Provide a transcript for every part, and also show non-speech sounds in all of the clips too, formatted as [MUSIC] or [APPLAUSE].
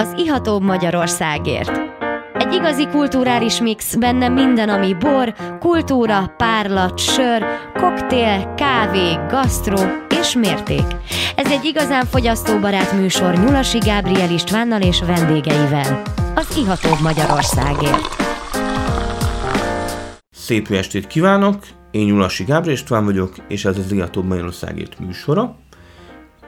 az Ihatóbb Magyarországért. Egy igazi kulturális mix, benne minden, ami bor, kultúra, párlat, sör, koktél, kávé, gasztró és mérték. Ez egy igazán fogyasztóbarát műsor Nyulasi Gábriel Istvánnal és vendégeivel. Az Ihatóbb Magyarországért. Szép estét kívánok! Én Nyulasi Gábriel István vagyok, és ez az Ihatóbb Magyarországért műsora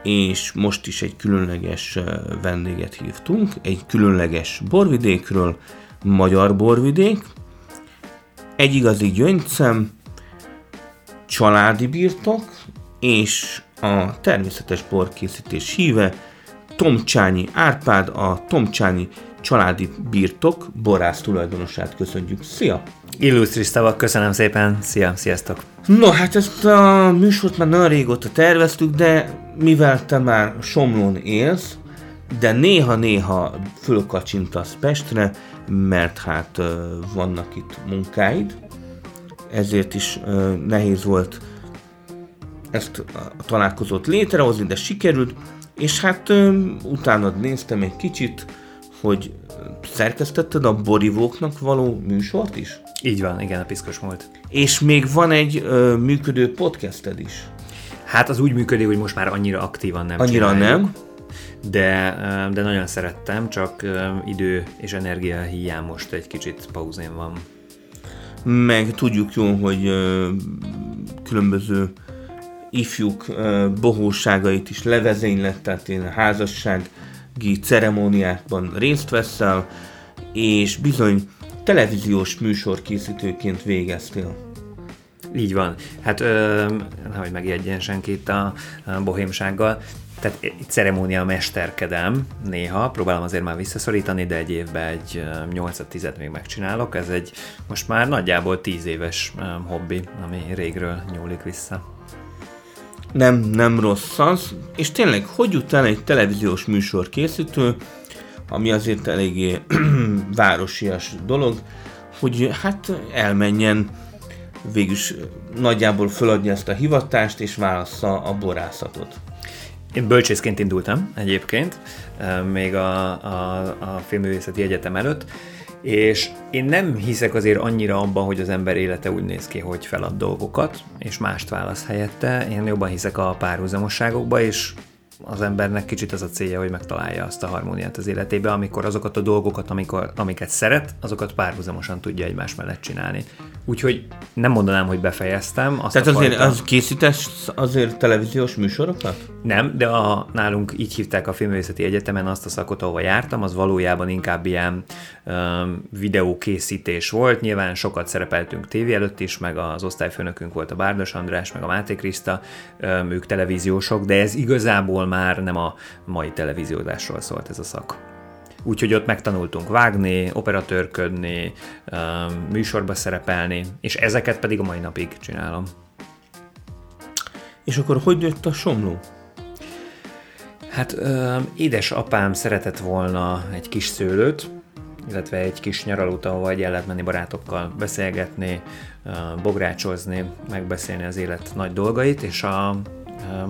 és most is egy különleges vendéget hívtunk, egy különleges borvidékről, magyar borvidék, egy igazi gyöngyszem, családi birtok, és a természetes borkészítés híve, Tomcsányi Árpád, a Tomcsányi családi birtok borász tulajdonosát köszönjük. Szia! Illusztris szavak, köszönöm szépen, szia, sziasztok! No, hát ezt a műsort már nagyon régóta terveztük, de mivel te már Somlón élsz, de néha-néha fölkacsintasz Pestre, mert hát vannak itt munkáid, ezért is nehéz volt ezt a találkozót létrehozni, de sikerült, és hát utána néztem egy kicsit, hogy szerkesztetted a borivóknak való műsort is? Így van, igen, a piszkos múlt. És még van egy ö, működő podcasted is? Hát az úgy működik, hogy most már annyira aktívan nem Annyira csináljuk. nem? De, de nagyon szerettem, csak idő és energia hiány most egy kicsit pauzén van. Meg tudjuk jó, hogy különböző ifjúk bohóságait is levezénylett, tehát én a házassági ceremóniákban részt veszel, és bizony televíziós műsorkészítőként végeztél. Így van. Hát, ö, hogy megjegyen senki itt a, a bohémsággal, tehát egy ceremónia mesterkedem néha, próbálom azért már visszaszorítani, de egy évben egy 8-10-et még megcsinálok. Ez egy most már nagyjából 10 éves hobbi, ami régről nyúlik vissza. Nem, nem rossz az. És tényleg, hogy el egy televíziós műsor készítő, ami azért eléggé [CLEARS THROAT] városias dolog, hogy hát elmenjen végülis nagyjából föladni ezt a hivatást, és válassza a borászatot. Én bölcsészként indultam egyébként, még a, a, a filmművészeti egyetem előtt, és én nem hiszek azért annyira abban, hogy az ember élete úgy néz ki, hogy felad dolgokat, és mást válasz helyette. Én jobban hiszek a párhuzamosságokba, és az embernek kicsit az a célja, hogy megtalálja azt a harmóniát az életébe, amikor azokat a dolgokat, amikor, amiket szeret, azokat párhuzamosan tudja egymás mellett csinálni. Úgyhogy nem mondanám, hogy befejeztem. Azt Tehát azért fajta... az készítesz azért televíziós műsorokat? Nem, de a, nálunk így hívták a Filmvészeti Egyetemen azt a szakot, ahova jártam, az valójában inkább ilyen um, videókészítés volt. Nyilván sokat szerepeltünk tévé előtt is, meg az osztályfőnökünk volt a Bárdos András, meg a Máté Kriszta, um, ők televíziósok, de ez igazából már nem a mai televíziózásról szólt ez a szak. Úgyhogy ott megtanultunk vágni, operatőrködni, műsorba szerepelni, és ezeket pedig a mai napig csinálom. És akkor hogy jött a somló? Hát édesapám szeretett volna egy kis szőlőt, illetve egy kis nyaralót, ahova el lehet menni barátokkal beszélgetni, bográcsozni, megbeszélni az élet nagy dolgait, és a,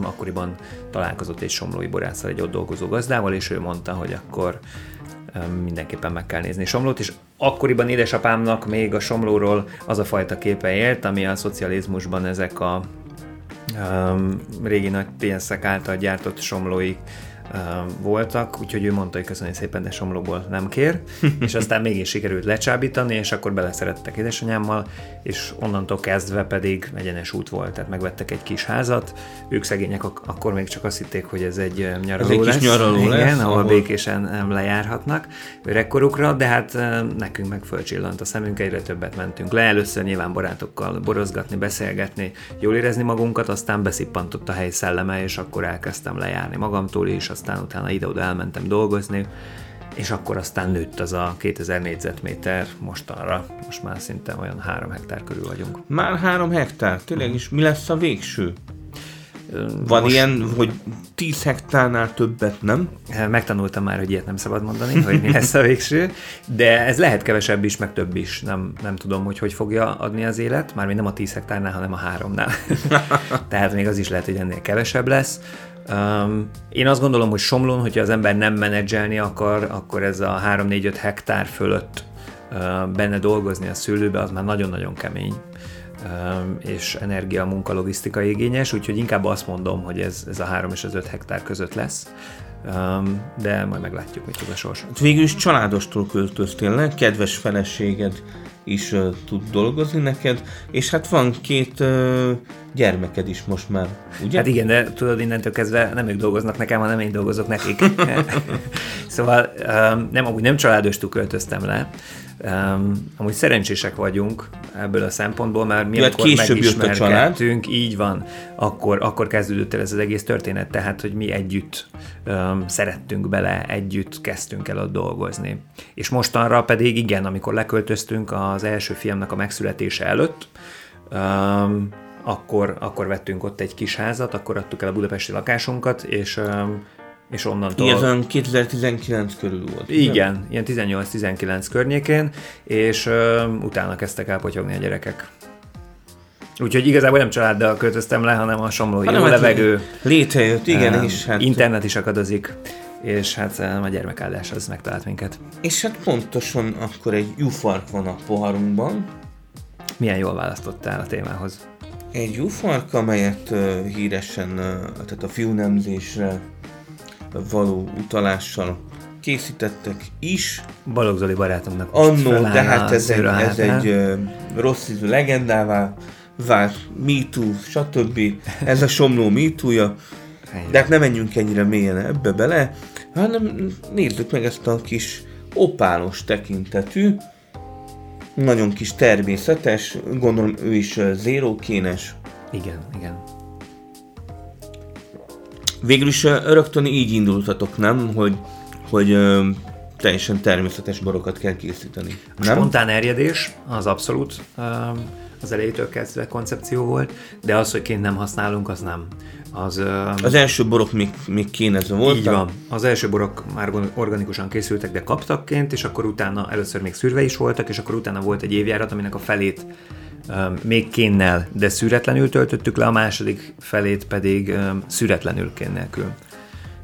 akkoriban találkozott egy somlói borászal, egy ott dolgozó gazdával, és ő mondta, hogy akkor mindenképpen meg kell nézni Somlót, és akkoriban édesapámnak még a Somlóról az a fajta képe élt, ami a szocializmusban ezek a um, régi nagy pénzek által gyártott somlói voltak, úgyhogy ő mondta, hogy köszönjük szépen, de Somlóból nem kér, [LAUGHS] és aztán mégis sikerült lecsábítani, és akkor beleszerettek édesanyámmal, és onnantól kezdve pedig egyenes út volt, tehát megvettek egy kis házat, ők szegények ak- akkor még csak azt hitték, hogy ez egy nyaraló ez egy lesz, kis nyaraló igen, lesz, ahol, ahol békésen lejárhatnak öregkorukra, de hát nekünk meg fölcsillant a szemünk, egyre többet mentünk le, először nyilván barátokkal borozgatni, beszélgetni, jól érezni magunkat, aztán beszippantott a hely szelleme, és akkor elkezdtem lejárni magamtól is, aztán utána ide-oda elmentem dolgozni, és akkor aztán nőtt az a 2000 négyzetméter mostanra, most már szinte olyan 3 hektár körül vagyunk. Már 3 hektár, tényleg is mi lesz a végső? Van Most... ilyen, hogy 10 hektárnál többet, nem? Megtanultam már, hogy ilyet nem szabad mondani, hogy mi lesz a végső, de ez lehet kevesebb is, meg több is. Nem, nem tudom, hogy hogy fogja adni az élet, mármint nem a 10 hektárnál, hanem a háromnál. [LAUGHS] Tehát még az is lehet, hogy ennél kevesebb lesz. Um, én azt gondolom, hogy Somlón, hogyha az ember nem menedzselni akar, akkor ez a 3-4-5 hektár fölött uh, benne dolgozni a szőlőbe, az már nagyon-nagyon kemény és energia, munka, logisztikai igényes, úgyhogy inkább azt mondom, hogy ez, ez a 3 és az 5 hektár között lesz. De majd meglátjuk, hogy tud a sors. Hát végül is családostól költöztél le, kedves feleséged is uh, tud dolgozni neked, és hát van két uh, gyermeked is most már, ugye? Hát igen, de tudod, innentől kezdve nem ők dolgoznak nekem, hanem én dolgozok nekik. [LAUGHS] szóval um, nem, amúgy nem családostól költöztem le, Um, amúgy szerencsések vagyunk ebből a szempontból, mert mi amikor megismerkedtünk, így van, akkor, akkor kezdődött el ez az egész történet, tehát, hogy mi együtt um, szerettünk bele, együtt kezdtünk el ott dolgozni. És mostanra pedig igen, amikor leköltöztünk az első fiamnak a megszületése előtt, um, akkor, akkor vettünk ott egy kis házat, akkor adtuk el a budapesti lakásunkat, és um, és onnantól... Olyan 2019 körül volt. Igen, nem? ilyen 18-19 környékén, és ö, utána kezdtek el potyogni a gyerekek. Úgyhogy igazából nem családdal költöztem le, hanem a somlói hanem jó hát levegő. Létrejött, igen, um, és hát... Internet is akadozik, és hát a gyermekállás az megtalált minket. És hát pontosan akkor egy jufark van a poharunkban. Milyen jól választottál a témához. Egy jufark, amelyet uh, híresen, uh, tehát a fiúnemzésre való utalással készítettek is. Balogh Zoli barátomnak Annó, de hát ez egy, ez egy uh, rossz ízű legendává vált, MeToo, stb. Ez a somló MeToo-ja. De hát nem menjünk ennyire mélyen ebbe bele, hanem nézzük meg ezt a kis opálos tekintetű, nagyon kis természetes, gondolom ő is zérókénes. Igen, igen. Végül is rögtön így indultatok, nem? Hogy, hogy teljesen természetes borokat kell készíteni. A nem? spontán erjedés az abszolút az elejétől kezdve koncepció volt, de az, hogy ként nem használunk, az nem. Az, az első borok még, még kénezve voltak? Így van. Az első borok már organikusan készültek, de kaptakként, és akkor utána először még szürve is voltak, és akkor utána volt egy évjárat, aminek a felét még kénnel, de szüretlenül töltöttük le, a második felét pedig szüretlenül kén nélkül.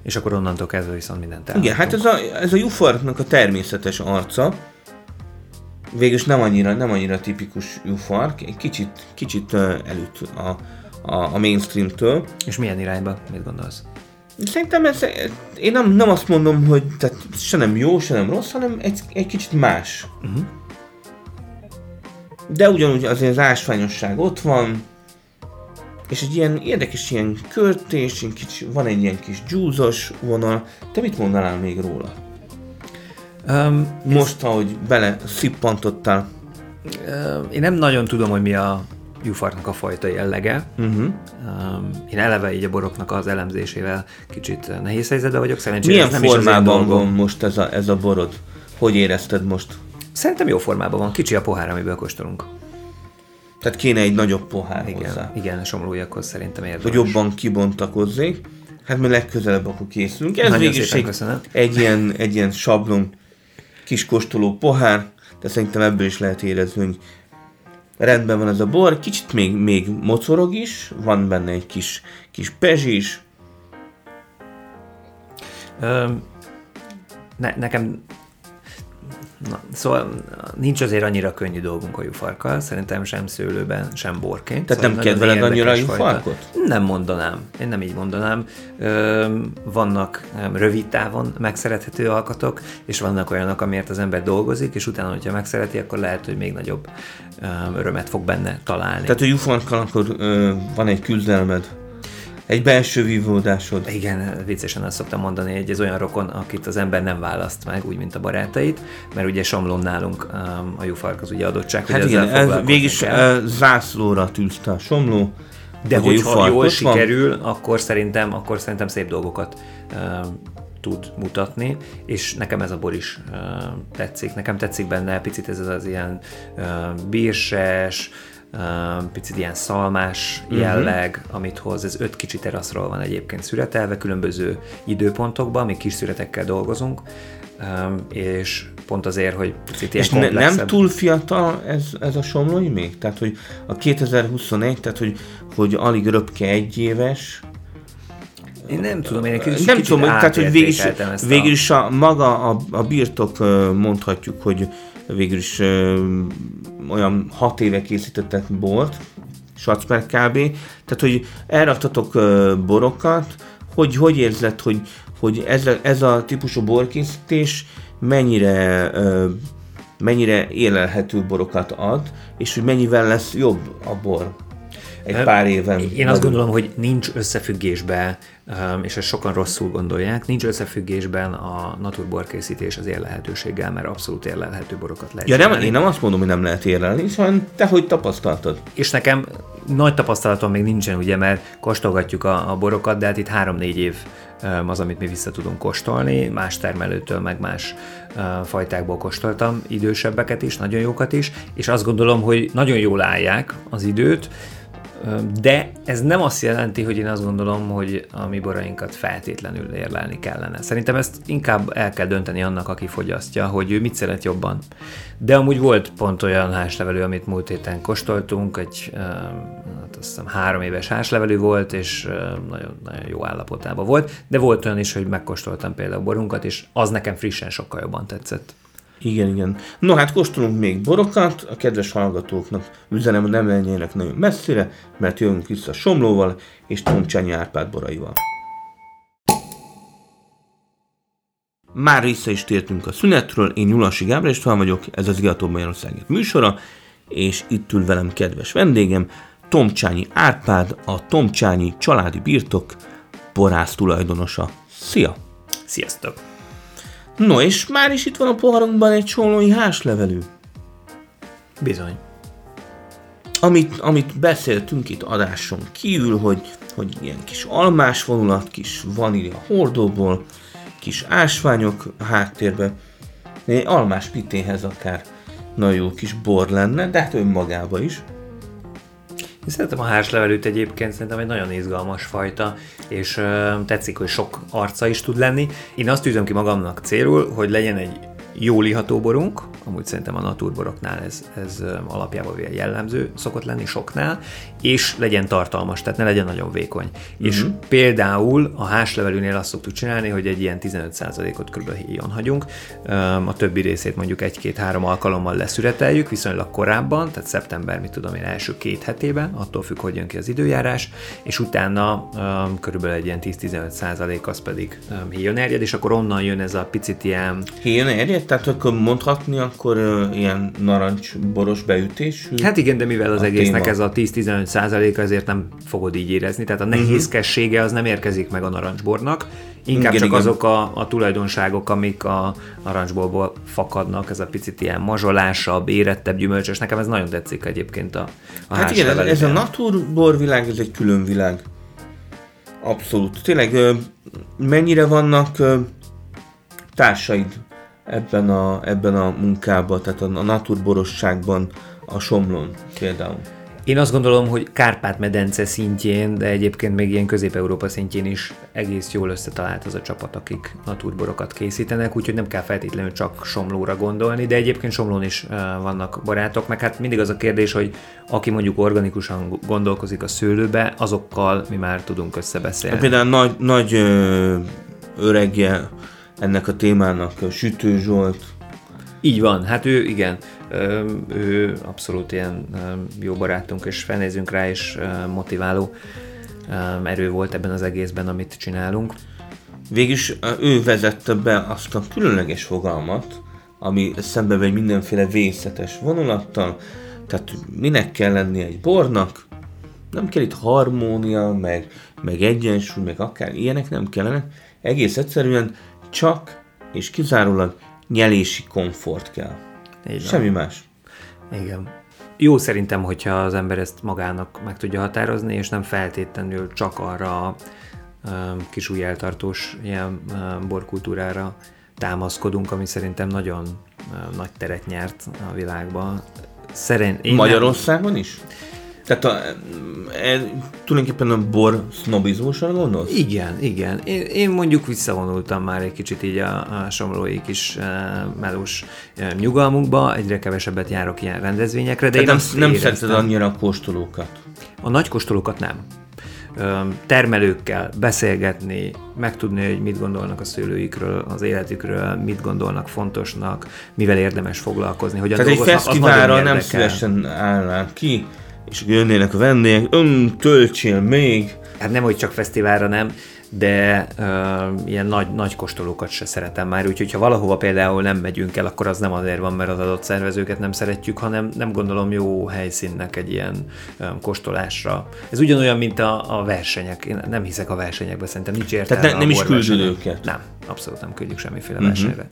És akkor onnantól kezdve viszont mindent elmondtunk. Igen, hát ez a, ez a jufarknak a természetes arca, végülis nem annyira, nem annyira tipikus jufark, egy kicsit, kicsit előtt a, a, a mainstream-től. És milyen irányba? Mit gondolsz? Szerintem ez, én nem, nem azt mondom, hogy tehát se nem jó, se nem rossz, hanem egy, egy kicsit más. Uh-huh de ugyanúgy azért az ásványosság ott van, és egy ilyen érdekes ilyen körtés, ilyen kicsi, van egy ilyen kis dzsúzos vonal. Te mit mondanál még róla? Um, Most, ahogy bele szippantottál. Um, én nem nagyon tudom, hogy mi a jufarknak a fajta jellege. Uh-huh. Um, én eleve így a boroknak az elemzésével kicsit nehéz helyzetben vagyok. Szerencsére Milyen nem formában is van most ez a, ez a borod? Hogy érezted most? Szerintem jó formában van, kicsi a pohár, amiből kóstolunk. Tehát kéne egy nagyobb pohár igen, hozzá. Igen, a somlójakhoz szerintem érdemes. Hogy jobban kibontakozzék. Hát mi legközelebb akkor készülünk. Ez végig is egy, egy, ilyen, egy ilyen sablon kis kóstoló pohár, de szerintem ebből is lehet érezni, hogy rendben van ez a bor, kicsit még, még mocorog is, van benne egy kis, kis pezs is. Um, ne, nekem Na, szóval nincs azért annyira könnyű dolgunk a jufarkkal, szerintem sem szőlőben, sem borként. Tehát szóval nem kedveled annyira a jufarkot? Nem mondanám, én nem így mondanám. Ö, vannak rövid távon megszerethető alkatok, és vannak olyanok, amiért az ember dolgozik, és utána, hogyha megszereti, akkor lehet, hogy még nagyobb örömet fog benne találni. Tehát a jufarkkal akkor ö, van egy küzdelmed egy belső vívódásod. Igen, viccesen azt szoktam mondani, hogy ez olyan rokon, akit az ember nem választ meg, úgy, mint a barátait, mert ugye Somlón nálunk um, a jufark az ugye adottság, hát hogy igen, ez végig uh, zászlóra tűzte a Somló, de hogy hogyha jól van. sikerül, akkor szerintem, akkor szerintem szép dolgokat uh, tud mutatni, és nekem ez a bor is uh, tetszik. Nekem tetszik benne picit ez az, az ilyen uh, bírses, picit ilyen szalmás uh-huh. jelleg, amit hoz. Ez öt kicsi teraszról van egyébként szüretelve, különböző időpontokban, mi kis szüretekkel dolgozunk, és pont azért, hogy picit ilyen És komplexebb. nem túl fiatal ez, ez a somlói még? Tehát, hogy a 2021, tehát, hogy, hogy alig röpke egy éves, Én nem tudom, én egy kicsit, nem tudom, tehát hogy végül is, végül is a, maga a, a birtok mondhatjuk, hogy végül is olyan hat éve készítettek bort, Sacper kb. Tehát, hogy elraktatok ö, borokat, hogy hogy érzed, hogy, hogy ez, a- ez a típusú borkészítés mennyire ö, mennyire élelhető borokat ad, és hogy mennyivel lesz jobb a bor egy pár éven. Én azt gondolom, hogy nincs összefüggésben, um, és ezt sokan rosszul gondolják, nincs összefüggésben a naturborkészítés az érlelhetőséggel, mert abszolút érlelhető borokat lehet Ja, nem, én nem azt mondom, hogy nem lehet érlelni, hanem te hogy tapasztaltad. És nekem nagy tapasztalatom még nincsen, ugye, mert kóstolgatjuk a, a borokat, de hát itt három-négy év öm, az, amit mi vissza tudunk kóstolni, más termelőtől, meg más ö, fajtákból kóstoltam, idősebbeket is, nagyon jókat is, és azt gondolom, hogy nagyon jól állják az időt, de ez nem azt jelenti, hogy én azt gondolom, hogy a mi borainkat feltétlenül érlelni kellene. Szerintem ezt inkább el kell dönteni annak, aki fogyasztja, hogy ő mit szeret jobban. De amúgy volt pont olyan házlevelő, amit múlt héten kóstoltunk, egy hát azt hiszem három éves házlevelő volt, és nagyon, nagyon jó állapotában volt, de volt olyan is, hogy megkóstoltam például borunkat, és az nekem frissen sokkal jobban tetszett. Igen, igen. No, hát kóstolunk még borokat, a kedves hallgatóknak üzenem, hogy nem menjenek nagyon messzire, mert jövünk vissza Somlóval és Tomcsányi Árpád boraival. Már vissza is tértünk a szünetről, én Nyulasi Gábor István vagyok, ez az Igató Magyarországért műsora, és itt ül velem kedves vendégem, Tomcsányi Árpád, a Tomcsányi családi birtok borász tulajdonosa. Szia! Sziasztok! No, és már is itt van a poharunkban egy csolói házlevelű. Bizony. Amit, amit beszéltünk itt adáson kívül, hogy, hogy ilyen kis almás vonulat, kis vanília hordóból, kis ásványok a háttérbe, egy almás pitéhez akár nagyon jó kis bor lenne, de hát önmagába is. Én szeretem a hárslevelűt egyébként, szerintem egy nagyon izgalmas fajta, és ö, tetszik, hogy sok arca is tud lenni. Én azt tűzöm ki magamnak célul, hogy legyen egy jó liható borunk, amúgy szerintem a naturboroknál ez, ez alapjában jellemző szokott lenni soknál, és legyen tartalmas, tehát ne legyen nagyon vékony. Uh-huh. És például a házlevelűnél azt szoktuk csinálni, hogy egy ilyen 15%-ot kb. híjon hagyunk, a többi részét mondjuk egy-két-három alkalommal leszüreteljük, viszonylag korábban, tehát szeptember, mit tudom én, első két hetében, attól függ, hogy jön ki az időjárás, és utána körülbelül egy ilyen 10-15% az pedig híjon erjed, és akkor onnan jön ez a picit ilyen Hén erjed? Tehát akkor mondhatni akkor ilyen narancsboros beütésű? Hát igen, de mivel az A egésznek téma. ez a 10-15 százalék, ezért nem fogod így érezni. Tehát a nehézkessége az nem érkezik meg a narancsbornak, inkább Igen, csak igen. azok a, a tulajdonságok, amik a narancsborból fakadnak, ez a picit ilyen mazsolásabb, érettebb, gyümölcsös. Nekem ez nagyon tetszik egyébként a, a Hát igen, ez, ez a naturborvilág, ez egy külön világ. Abszolút. Tényleg mennyire vannak társaid ebben a, ebben a munkában, tehát a, a naturborosságban, a Somlón például? Én azt gondolom, hogy Kárpát-medence szintjén, de egyébként még ilyen Közép-Európa szintjén is egész jól összetalált az a csapat, akik naturborokat készítenek, úgyhogy nem kell feltétlenül csak Somlóra gondolni, de egyébként Somlón is vannak barátok, meg hát mindig az a kérdés, hogy aki mondjuk organikusan gondolkozik a szőlőbe, azokkal mi már tudunk összebeszélni. Például nagy, nagy öregje ennek a témának, Sütő Zsolt, Így van, hát ő igen, ő abszolút ilyen jó barátunk, és felnézünk rá, és motiváló erő volt ebben az egészben, amit csinálunk. Végülis ő vezette be azt a különleges fogalmat, ami szembe megy mindenféle vészetes vonulattal, tehát minek kell lenni egy bornak, nem kell itt harmónia, meg, meg egyensúly, meg akár ilyenek nem kellene, egész egyszerűen csak és kizárólag nyelési komfort kell. Van. Semmi más. Igen. Jó szerintem, hogyha az ember ezt magának meg tudja határozni, és nem feltétlenül csak arra a kis új eltartós ilyen borkultúrára támaszkodunk, ami szerintem nagyon nagy teret nyert a világban. Szerint, én nem- Magyarországon is? Tehát a, e, tulajdonképpen a bor sznobizmusra gondolsz? Igen, igen. Én, én mondjuk visszavonultam már egy kicsit így a, a somlói kis uh, melós uh, nyugalmunkba, egyre kevesebbet járok ilyen rendezvényekre, de Tehát én nem, nem szereted annyira a kóstolókat. A nagy kóstolókat nem. termelőkkel beszélgetni, megtudni, hogy mit gondolnak a szőlőikről, az életükről, mit gondolnak fontosnak, mivel érdemes foglalkozni. Hogyan Tehát egy fesztiválra nem szívesen állnánk ki, és jönnének a vendégek, ön, töltsél még. Hát nem, hogy csak fesztiválra nem, de uh, ilyen nagy, nagy kóstolókat se szeretem már, úgyhogy ha valahova például nem megyünk el, akkor az nem azért van, mert az adott szervezőket nem szeretjük, hanem nem gondolom jó helyszínnek egy ilyen um, kóstolásra. Ez ugyanolyan, mint a, a versenyek. Én nem hiszek a versenyekbe, szerintem nincs értelme. Tehát ne, nem is küldjük őket? Nem, abszolút nem küldjük semmiféle uh-huh. versenyre.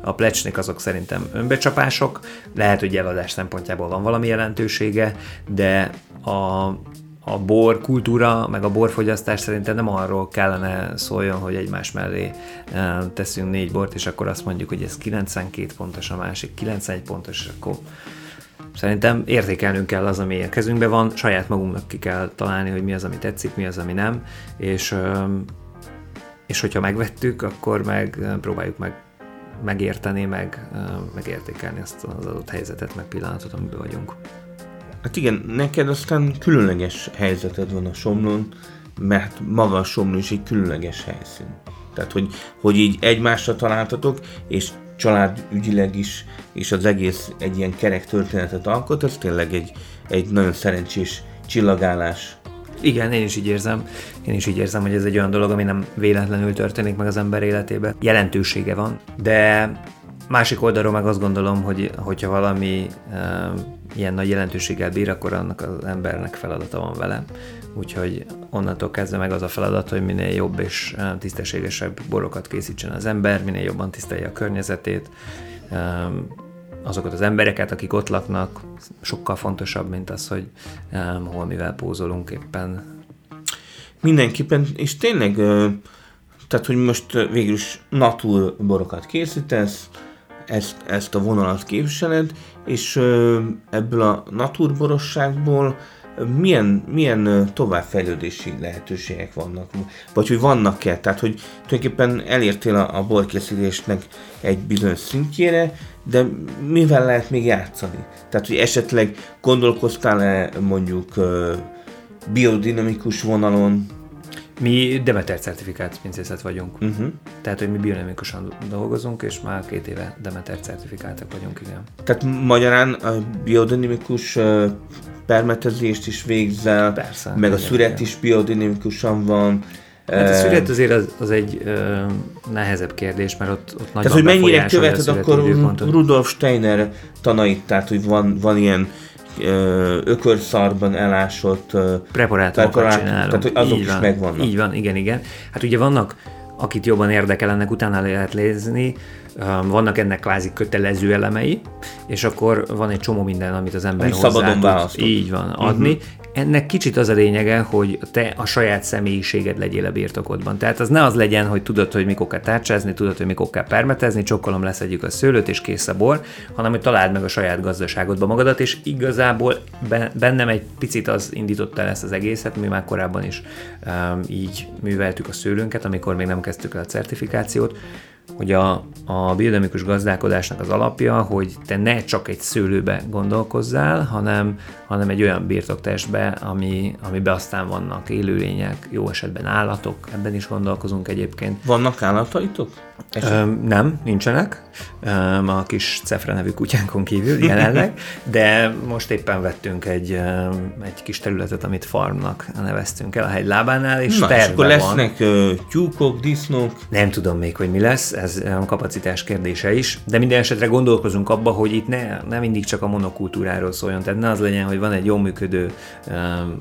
A plecsnik azok szerintem önbecsapások, lehet, hogy eladás szempontjából van valami jelentősége, de a a bor kultúra, meg a borfogyasztás szerintem nem arról kellene szóljon, hogy egymás mellé eh, teszünk négy bort, és akkor azt mondjuk, hogy ez 92 pontos, a másik 91 pontos, és akkor Szerintem értékelnünk kell az, ami a van, saját magunknak ki kell találni, hogy mi az, ami tetszik, mi az, ami nem, és, és hogyha megvettük, akkor meg eh, próbáljuk meg megérteni, meg, eh, megértékelni ezt az adott helyzetet, meg pillanatot, amiben vagyunk. Hát igen, neked aztán különleges helyzeted van a Somlón, mert maga a Somló is egy különleges helyszín. Tehát, hogy, hogy így egymásra találtatok, és családügyileg is, és az egész egy ilyen kerek történetet alkot, ez tényleg egy, egy nagyon szerencsés csillagállás. Igen, én is így érzem. Én is így érzem, hogy ez egy olyan dolog, ami nem véletlenül történik meg az ember életébe. Jelentősége van, de másik oldalról meg azt gondolom, hogy hogyha valami ilyen nagy jelentőséggel bír, akkor annak az embernek feladata van vele. Úgyhogy onnantól kezdve meg az a feladat, hogy minél jobb és tisztességesebb borokat készítsen az ember, minél jobban tisztelje a környezetét, azokat az embereket, akik ott laknak, sokkal fontosabb, mint az, hogy hol mivel pózolunk éppen. Mindenképpen, és tényleg, tehát, hogy most végül is natur borokat készítesz, ezt, ezt a vonalat képviseled, és ebből a naturborosságból milyen, milyen továbbfejlődési lehetőségek vannak, vagy hogy vannak-e, tehát hogy tulajdonképpen elértél a, a borkészítésnek egy bizonyos szintjére, de mivel lehet még játszani? Tehát, hogy esetleg gondolkoztál-e mondjuk biodinamikus vonalon, mi Demeter certifikált pincészet vagyunk. Uh-huh. Tehát, hogy mi bionamikusan dolgozunk, és már két éve Demeter certifikáltak vagyunk, igen. Tehát magyarán a biodinamikus permetezést is végzel, Persze, meg a szüret is biodinamikusan van. Hát a szüret azért az, az egy ö, nehezebb kérdés, mert ott, ott nagyon Tehát, hogy mennyire követed akkor Rudolf Steiner tanait, tehát, hogy van, van ilyen ökörszarban elásott preparátumokat csinálunk. Tehát, hogy azok így is van, megvannak. Így van, igen, igen. Hát ugye vannak, akit jobban érdekel, ennek utána lehet lézni, vannak ennek kvázi kötelező elemei, és akkor van egy csomó minden, amit az ember Ami hozzá tud, így van, adni, uh-huh ennek kicsit az a lényege, hogy te a saját személyiséged legyél a birtokodban. Tehát az ne az legyen, hogy tudod, hogy mikor kell tárcsázni, tudod, hogy mikor kell permetezni, csokkolom leszedjük a szőlőt és kész a bor, hanem hogy találd meg a saját gazdaságodba magadat, és igazából bennem egy picit az indította el ezt az egészet, mi már korábban is um, így műveltük a szőlőnket, amikor még nem kezdtük el a certifikációt, hogy a, a biodemikus gazdálkodásnak az alapja, hogy te ne csak egy szőlőbe gondolkozzál, hanem, hanem egy olyan birtoktestbe, ami, amiben aztán vannak élőlények, jó esetben állatok, ebben is gondolkozunk egyébként. Vannak állataitok? Ö, nem, nincsenek. Ö, a kis Cefra nevű kutyánkon kívül jelenleg, de most éppen vettünk egy, egy kis területet, amit farmnak neveztünk el a hegylábánál, és Na, és akkor lesznek van. tyúkok, disznók? Nem tudom még, hogy mi lesz, ez a kapacitás kérdése is, de minden esetre gondolkozunk abba, hogy itt ne, ne mindig csak a monokultúráról szóljon, tehát ne az legyen, hogy van egy jól működő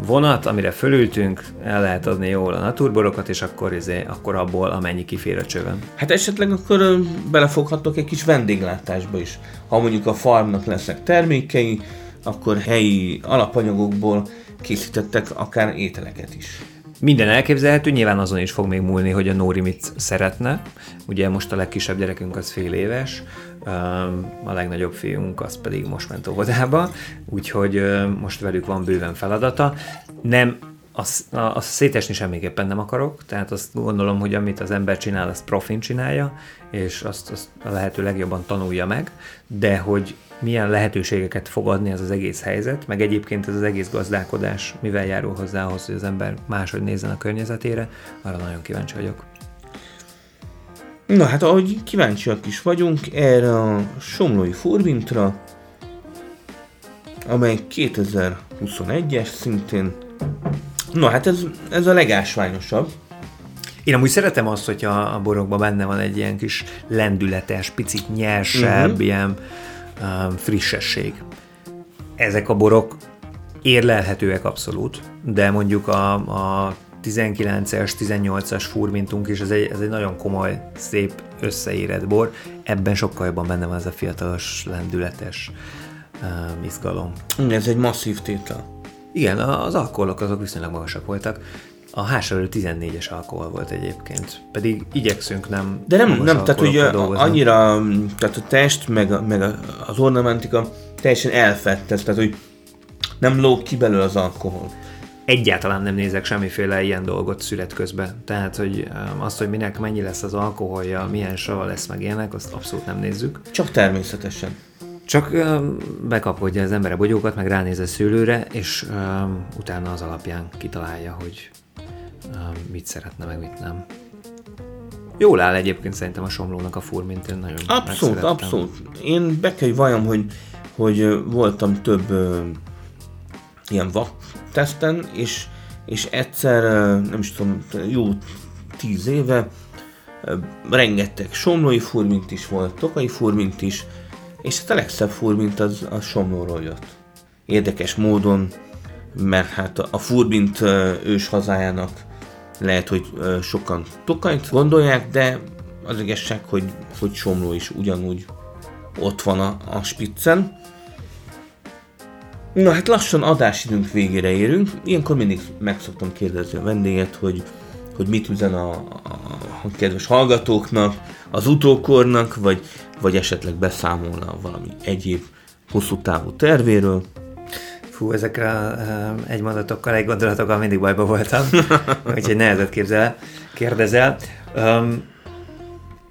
vonat, amire fölültünk, el lehet adni jól a naturborokat, és akkor, izé, akkor abból amennyi kifér a csövön. Hát esetleg akkor belefoghatok egy kis vendéglátásba is. Ha mondjuk a farmnak lesznek termékei, akkor helyi alapanyagokból készítettek akár ételeket is. Minden elképzelhető, nyilván azon is fog még múlni, hogy a Nóri mit szeretne. Ugye most a legkisebb gyerekünk az fél éves, a legnagyobb fiunk az pedig most ment óvodába, úgyhogy most velük van bőven feladata. Nem azt, azt szétesni semmiképpen nem akarok, tehát azt gondolom, hogy amit az ember csinál, azt profin csinálja, és azt, azt a lehető legjobban tanulja meg, de hogy milyen lehetőségeket fog adni ez az egész helyzet, meg egyébként ez az egész gazdálkodás mivel járul hozzá ahhoz, hogy az ember máshogy nézzen a környezetére, arra nagyon kíváncsi vagyok. Na hát, ahogy kíváncsiak is vagyunk erre a Somlói Forbintra, amely 2021-es szintén. Na hát ez, ez a legásványosabb. Én amúgy szeretem azt, hogyha a borokban benne van egy ilyen kis lendületes, picit nyersebb, uh-huh. ilyen um, frissesség. Ezek a borok érlelhetőek abszolút, de mondjuk a, a 19-es, 18-as furmintunk is, ez egy, ez egy nagyon komoly, szép, összeérett bor. Ebben sokkal jobban benne van ez a fiatalos, lendületes uh, izgalom. Ez egy masszív tétel. Igen, az alkoholok azok viszonylag magasak voltak. A hása 14-es alkohol volt egyébként, pedig igyekszünk nem De nem, nem tehát hogy annyira, tehát a test, meg, a, meg az ornamentika teljesen elfett, tehát hogy nem lóg ki belőle az alkohol egyáltalán nem nézek semmiféle ilyen dolgot szület közben. Tehát, hogy um, azt, hogy minek mennyi lesz az alkoholja, milyen sava lesz meg ilyenek, azt abszolút nem nézzük. Csak természetesen. Csak um, bekapodja az ember a bogyókat, meg ránéz a szőlőre, és um, utána az alapján kitalálja, hogy um, mit szeretne, meg mit nem. Jól áll egyébként szerintem a somlónak a furmint, én nagyon Abszolút, abszolút. Én be kell valljam, hogy, hogy voltam több uh, ilyen vak teszten, és, és egyszer, nem is tudom, jó tíz éve, rengeteg somlói furmint is volt, tokai furmint is, és hát a legszebb furmint az a somlóról jött. Érdekes módon, mert hát a furmint ős hazájának lehet, hogy sokan tokait gondolják, de az igazság, hogy, hogy somló is ugyanúgy ott van a, a spiccen. Na hát lassan adásidőnk végére érünk. Ilyenkor mindig meg szoktam kérdezni a vendéget, hogy, hogy mit üzen a, a, a kedves hallgatóknak, az utókornak, vagy, vagy esetleg beszámolna valami egyéb hosszú távú tervéről. Fú, ezekre egy mondatokkal, egy gondolatokkal mindig bajba voltam, [LAUGHS] úgyhogy nehezet képzel, kérdezel. Um,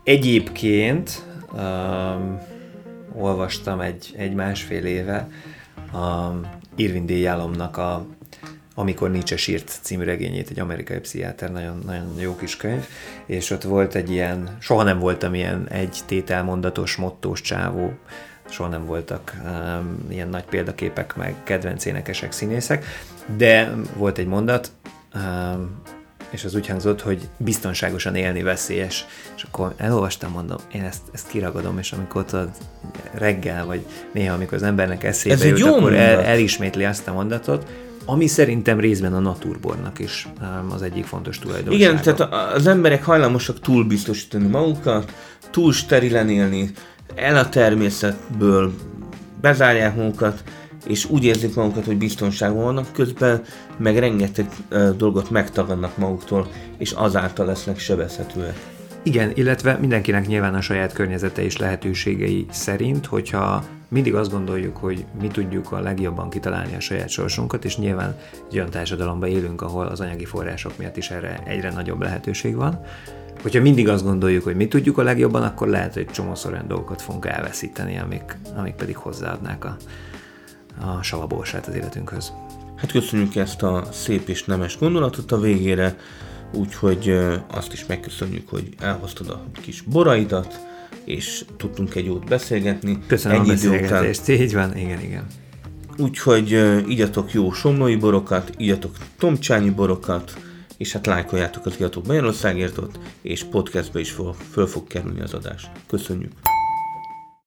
egyébként um, olvastam egy, egy másfél éve a Irvin D. Yalomnak a amikor Nietzsche sírt című regényét, egy amerikai pszichiáter, nagyon, nagyon jó kis könyv, és ott volt egy ilyen, soha nem voltam ilyen egy tételmondatos, mottós csávó, soha nem voltak um, ilyen nagy példaképek, meg kedvenc énekesek, színészek, de volt egy mondat, um, és az úgy hangzott, hogy biztonságosan élni veszélyes. És akkor elolvastam, mondom, én ezt, ezt kiragadom, és amikor ott reggel, vagy néha, amikor az embernek eszébe Ez jut, akkor el, elismétli azt a mondatot, ami szerintem részben a naturbornak is az egyik fontos tulajdonsága. Igen, tehát az emberek hajlamosak túl biztosítani magukat, túl sterilen élni, el a természetből bezárják magukat, és úgy érzik magukat, hogy biztonságban vannak, közben meg rengeteg uh, dolgot megtagadnak maguktól, és azáltal lesznek sebezhetőek. Igen, illetve mindenkinek nyilván a saját környezete és lehetőségei szerint, hogyha mindig azt gondoljuk, hogy mi tudjuk a legjobban kitalálni a saját sorsunkat, és nyilván egy olyan társadalomban élünk, ahol az anyagi források miatt is erre egyre nagyobb lehetőség van. Hogyha mindig azt gondoljuk, hogy mi tudjuk a legjobban, akkor lehet, hogy csomószor olyan dolgokat fogunk elveszíteni, amik, amik pedig hozzáadnák a, a savaborsát az életünkhöz. Hát köszönjük ezt a szép és nemes gondolatot a végére, úgyhogy azt is megköszönjük, hogy elhoztad a kis boraidat, és tudtunk egy jót beszélgetni. Köszönöm Ennyi a beszélgetést, így van, igen, igen. Úgyhogy uh, igyatok jó somlói borokat, igyatok tomcsányi borokat, és hát lájkoljátok az Igatok Magyarországért és podcastbe is föl, föl fog kerülni az adás. Köszönjük!